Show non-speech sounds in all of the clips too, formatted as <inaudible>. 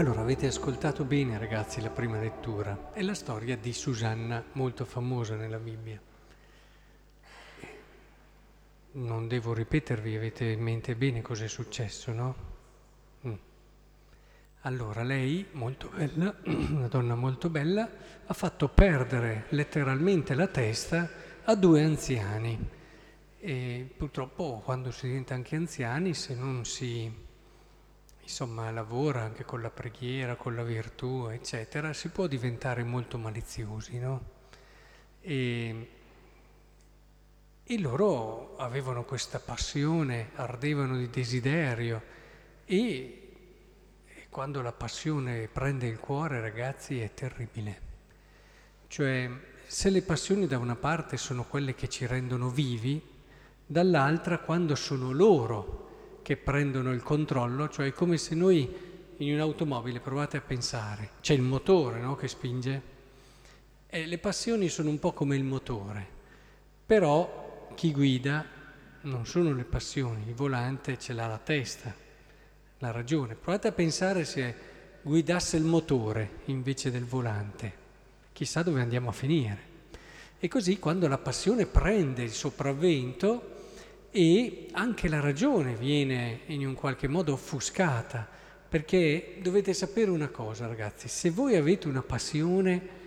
Allora, avete ascoltato bene ragazzi la prima lettura, è la storia di Susanna, molto famosa nella Bibbia. Non devo ripetervi, avete in mente bene cosa è successo, no? Mm. Allora, lei, molto bella, <clears throat> una donna molto bella, ha fatto perdere letteralmente la testa a due anziani. E purtroppo quando si diventa anche anziani, se non si insomma lavora anche con la preghiera, con la virtù, eccetera, si può diventare molto maliziosi, no? E, e loro avevano questa passione, ardevano di desiderio e, e quando la passione prende il cuore, ragazzi, è terribile. Cioè, se le passioni da una parte sono quelle che ci rendono vivi, dall'altra quando sono loro che prendono il controllo, cioè è come se noi in un'automobile, provate a pensare, c'è il motore no, che spinge, e le passioni sono un po' come il motore, però chi guida non sono le passioni, il volante ce l'ha la testa, la ragione. Provate a pensare se guidasse il motore invece del volante, chissà dove andiamo a finire. E così quando la passione prende il sopravvento, e anche la ragione viene in un qualche modo offuscata, perché dovete sapere una cosa ragazzi, se voi avete una passione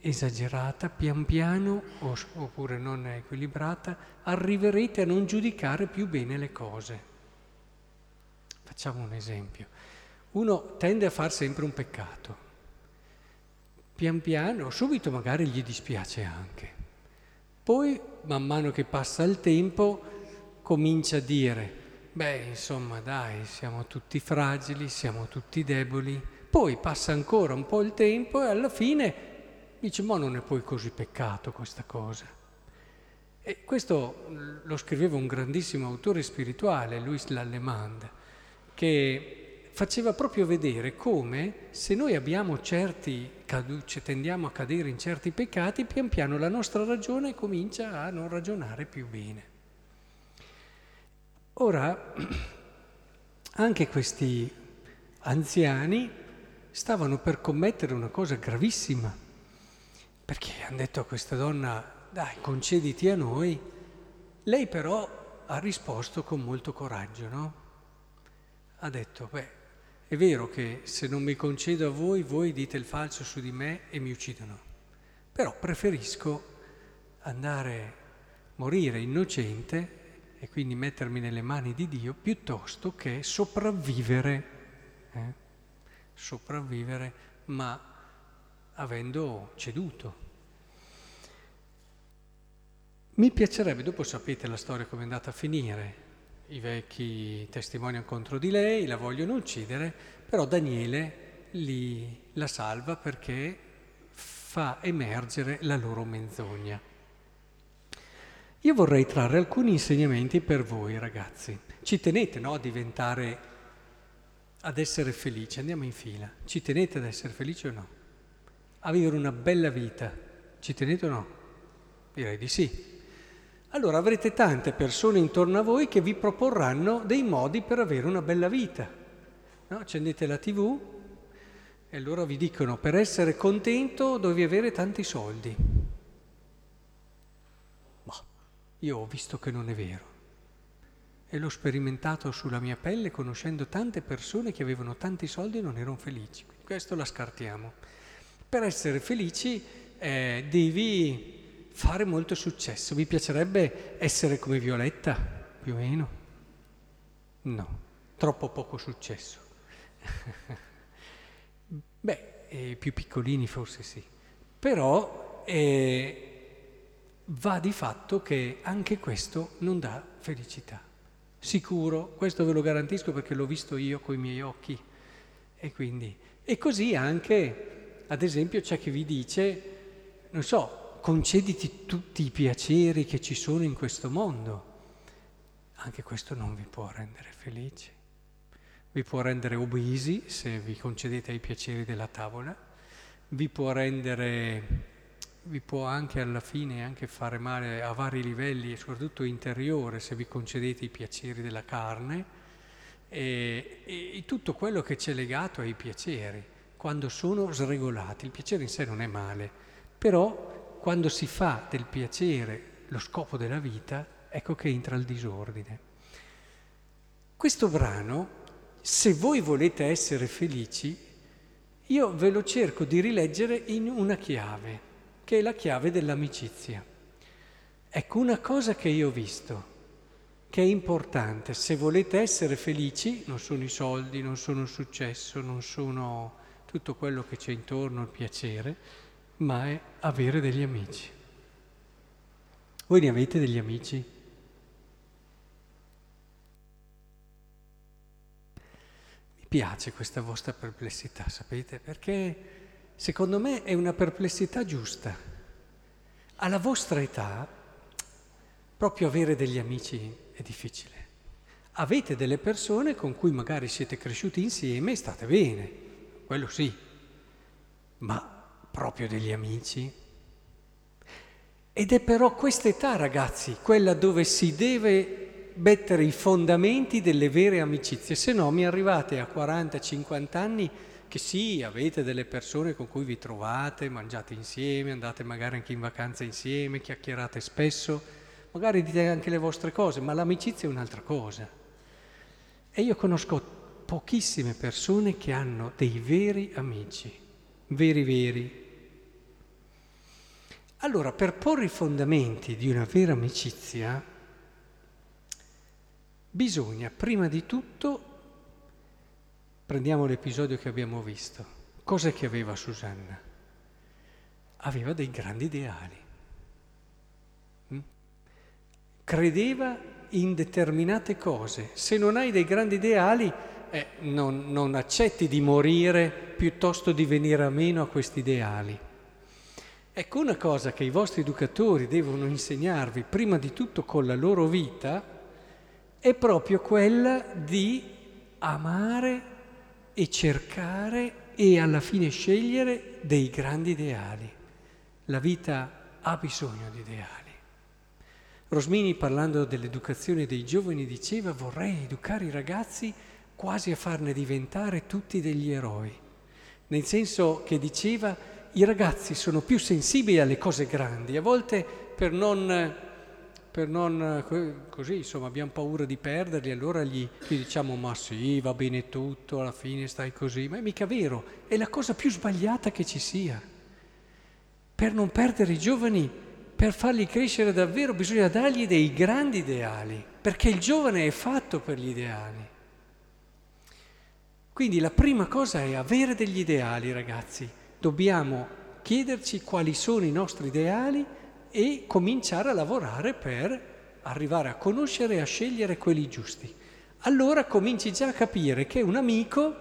esagerata, pian piano, oppure non equilibrata, arriverete a non giudicare più bene le cose. Facciamo un esempio. Uno tende a fare sempre un peccato. Pian piano, subito magari gli dispiace anche. Poi, man mano che passa il tempo, comincia a dire, beh insomma dai, siamo tutti fragili, siamo tutti deboli, poi passa ancora un po' il tempo e alla fine dice, ma non è poi così peccato questa cosa. E questo lo scriveva un grandissimo autore spirituale, Louis Lallemande, che faceva proprio vedere come se noi abbiamo certi caduce, tendiamo a cadere in certi peccati, pian piano la nostra ragione comincia a non ragionare più bene. Ora, anche questi anziani stavano per commettere una cosa gravissima, perché hanno detto a questa donna, dai, concediti a noi. Lei però ha risposto con molto coraggio, no? Ha detto, beh, è vero che se non mi concedo a voi, voi dite il falso su di me e mi uccidono, però preferisco andare, a morire innocente e quindi mettermi nelle mani di Dio piuttosto che sopravvivere, eh? sopravvivere ma avendo ceduto. Mi piacerebbe, dopo sapete la storia come è andata a finire, i vecchi testimoniano contro di lei, la vogliono uccidere, però Daniele li, la salva perché fa emergere la loro menzogna. Io vorrei trarre alcuni insegnamenti per voi ragazzi. Ci tenete no, a diventare, ad essere felici? Andiamo in fila. Ci tenete ad essere felici o no? A vivere una bella vita. Ci tenete o no? Direi di sì. Allora avrete tante persone intorno a voi che vi proporranno dei modi per avere una bella vita. No? Accendete la tv e allora vi dicono per essere contento devi avere tanti soldi. Io ho visto che non è vero e l'ho sperimentato sulla mia pelle conoscendo tante persone che avevano tanti soldi e non erano felici. Questo la scartiamo. Per essere felici eh, devi fare molto successo. Vi piacerebbe essere come Violetta, più o meno? No, troppo poco successo. <laughs> Beh, eh, più piccolini forse sì. Però eh, va di fatto che anche questo non dà felicità. Sicuro, questo ve lo garantisco perché l'ho visto io con i miei occhi. E, quindi, e così anche, ad esempio, c'è chi vi dice, non so, concediti tutti i piaceri che ci sono in questo mondo. Anche questo non vi può rendere felici. Vi può rendere obesi se vi concedete i piaceri della tavola, vi può rendere vi può anche alla fine anche fare male a vari livelli e soprattutto interiore se vi concedete i piaceri della carne e, e tutto quello che c'è legato ai piaceri, quando sono sregolati. Il piacere in sé non è male, però quando si fa del piacere lo scopo della vita, ecco che entra il disordine. Questo brano, se voi volete essere felici, io ve lo cerco di rileggere in una chiave, che è la chiave dell'amicizia. Ecco, una cosa che io ho visto, che è importante, se volete essere felici, non sono i soldi, non sono il successo, non sono tutto quello che c'è intorno al piacere, ma è avere degli amici. Voi ne avete degli amici? Mi piace questa vostra perplessità, sapete? Perché secondo me è una perplessità giusta. Alla vostra età proprio avere degli amici è difficile. Avete delle persone con cui magari siete cresciuti insieme e state bene, quello sì, ma proprio degli amici. Ed è però questa età, ragazzi, quella dove si deve mettere i fondamenti delle vere amicizie, se no mi arrivate a 40-50 anni che sì, avete delle persone con cui vi trovate, mangiate insieme, andate magari anche in vacanza insieme, chiacchierate spesso, magari dite anche le vostre cose, ma l'amicizia è un'altra cosa. E io conosco pochissime persone che hanno dei veri amici, veri veri. Allora, per porre i fondamenti di una vera amicizia, bisogna prima di tutto, prendiamo l'episodio che abbiamo visto, cosa che aveva Susanna? Aveva dei grandi ideali credeva in determinate cose. Se non hai dei grandi ideali, eh, non, non accetti di morire piuttosto di venire a meno a questi ideali. Ecco una cosa che i vostri educatori devono insegnarvi, prima di tutto con la loro vita, è proprio quella di amare e cercare e alla fine scegliere dei grandi ideali. La vita ha bisogno di ideali. Rosmini parlando dell'educazione dei giovani diceva vorrei educare i ragazzi quasi a farne diventare tutti degli eroi, nel senso che diceva i ragazzi sono più sensibili alle cose grandi, a volte per non, per non così, insomma, abbiamo paura di perderli, allora gli, gli diciamo ma sì, va bene tutto, alla fine stai così, ma è mica vero, è la cosa più sbagliata che ci sia. Per non perdere i giovani per farli crescere davvero bisogna dargli dei grandi ideali, perché il giovane è fatto per gli ideali. Quindi la prima cosa è avere degli ideali, ragazzi. Dobbiamo chiederci quali sono i nostri ideali e cominciare a lavorare per arrivare a conoscere e a scegliere quelli giusti. Allora cominci già a capire che un amico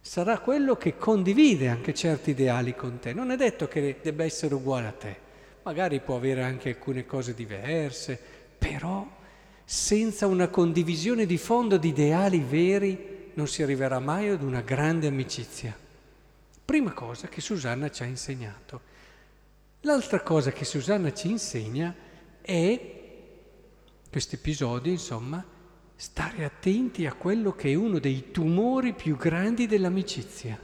sarà quello che condivide anche certi ideali con te. Non è detto che debba essere uguale a te, magari può avere anche alcune cose diverse, però senza una condivisione di fondo di ideali veri non si arriverà mai ad una grande amicizia. Prima cosa che Susanna ci ha insegnato. L'altra cosa che Susanna ci insegna è, questo episodio insomma, stare attenti a quello che è uno dei tumori più grandi dell'amicizia,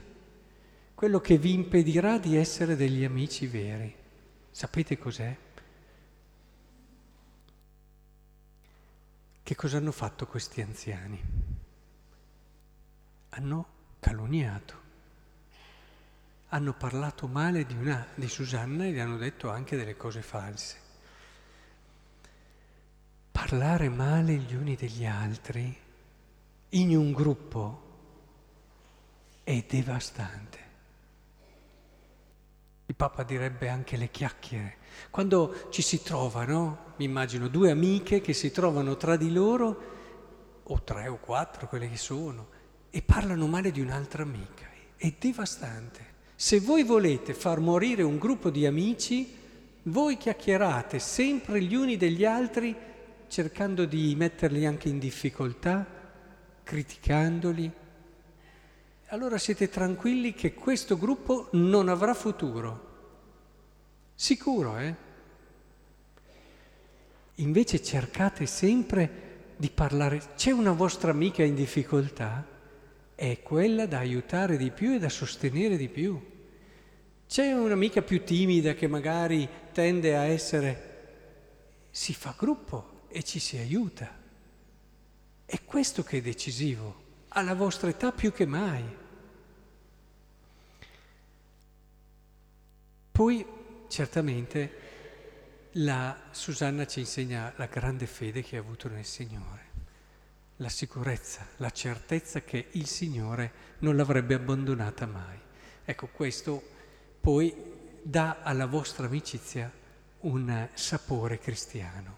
quello che vi impedirà di essere degli amici veri. Sapete cos'è? Che cosa hanno fatto questi anziani? Hanno calunniato, hanno parlato male di, una, di Susanna e gli hanno detto anche delle cose false parlare male gli uni degli altri in un gruppo è devastante. Il Papa direbbe anche le chiacchiere. Quando ci si trovano, mi immagino due amiche che si trovano tra di loro, o tre o quattro, quelle che sono, e parlano male di un'altra amica. È devastante. Se voi volete far morire un gruppo di amici, voi chiacchierate sempre gli uni degli altri cercando di metterli anche in difficoltà, criticandoli. Allora siete tranquilli che questo gruppo non avrà futuro. Sicuro, eh? Invece cercate sempre di parlare. C'è una vostra amica in difficoltà? È quella da aiutare di più e da sostenere di più. C'è un'amica più timida che magari tende a essere... Si fa gruppo e ci si aiuta. È questo che è decisivo, alla vostra età più che mai. Poi, certamente, la Susanna ci insegna la grande fede che ha avuto nel Signore, la sicurezza, la certezza che il Signore non l'avrebbe abbandonata mai. Ecco, questo poi dà alla vostra amicizia un sapore cristiano.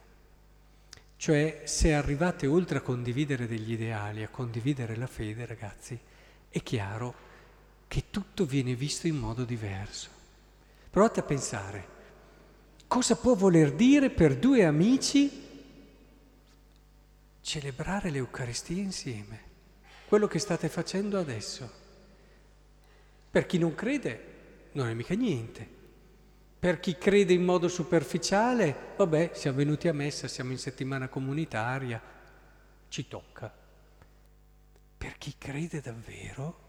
Cioè, se arrivate oltre a condividere degli ideali, a condividere la fede, ragazzi, è chiaro che tutto viene visto in modo diverso. Provate a pensare, Cosa può voler dire per due amici celebrare l'Eucaristia insieme? Quello che state facendo adesso. Per chi non crede non è mica niente. Per chi crede in modo superficiale, vabbè, siamo venuti a messa, siamo in settimana comunitaria, ci tocca. Per chi crede davvero,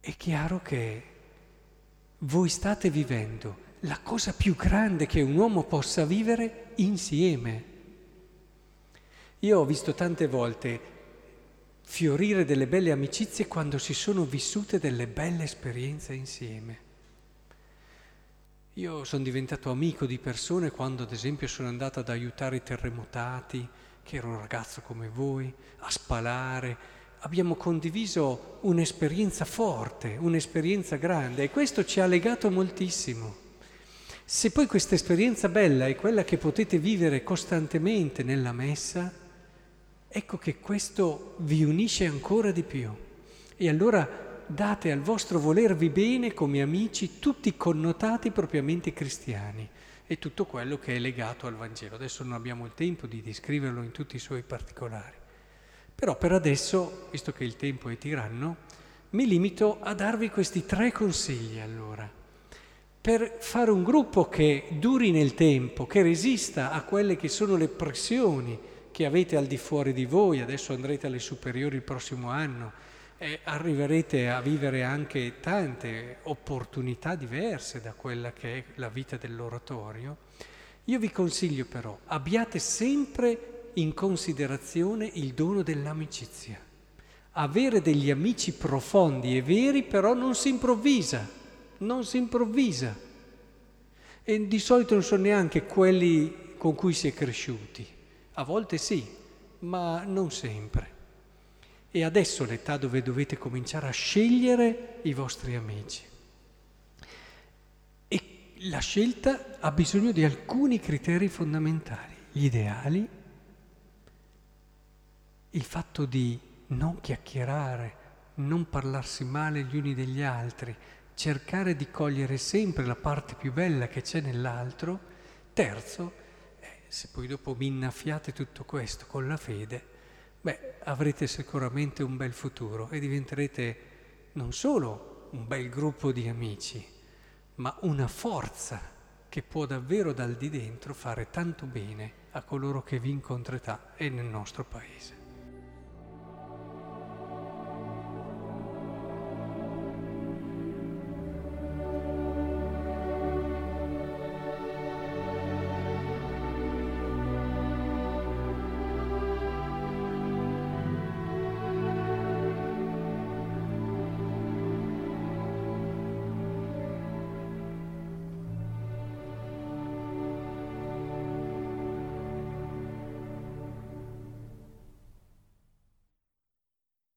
è chiaro che voi state vivendo la cosa più grande che un uomo possa vivere insieme. Io ho visto tante volte fiorire delle belle amicizie quando si sono vissute delle belle esperienze insieme. Io sono diventato amico di persone quando ad esempio sono andato ad aiutare i terremotati, che ero un ragazzo come voi, a spalare. Abbiamo condiviso un'esperienza forte, un'esperienza grande e questo ci ha legato moltissimo. Se poi questa esperienza bella è quella che potete vivere costantemente nella messa, ecco che questo vi unisce ancora di più. E allora date al vostro volervi bene come amici tutti connotati propriamente cristiani e tutto quello che è legato al Vangelo. Adesso non abbiamo il tempo di descriverlo in tutti i suoi particolari. Però per adesso, visto che il tempo è tiranno, mi limito a darvi questi tre consigli allora per fare un gruppo che duri nel tempo, che resista a quelle che sono le pressioni che avete al di fuori di voi, adesso andrete alle superiori il prossimo anno e arriverete a vivere anche tante opportunità diverse da quella che è la vita dell'oratorio, io vi consiglio però, abbiate sempre in considerazione il dono dell'amicizia. Avere degli amici profondi e veri però non si improvvisa non si improvvisa. E di solito non sono neanche quelli con cui si è cresciuti. A volte sì, ma non sempre. E adesso l'età dove dovete cominciare a scegliere i vostri amici. E la scelta ha bisogno di alcuni criteri fondamentali. Gli ideali, il fatto di non chiacchierare, non parlarsi male gli uni degli altri, cercare di cogliere sempre la parte più bella che c'è nell'altro. Terzo, se poi dopo mi innaffiate tutto questo con la fede, beh, avrete sicuramente un bel futuro e diventerete non solo un bel gruppo di amici, ma una forza che può davvero dal di dentro fare tanto bene a coloro che vi incontrerà e nel nostro paese.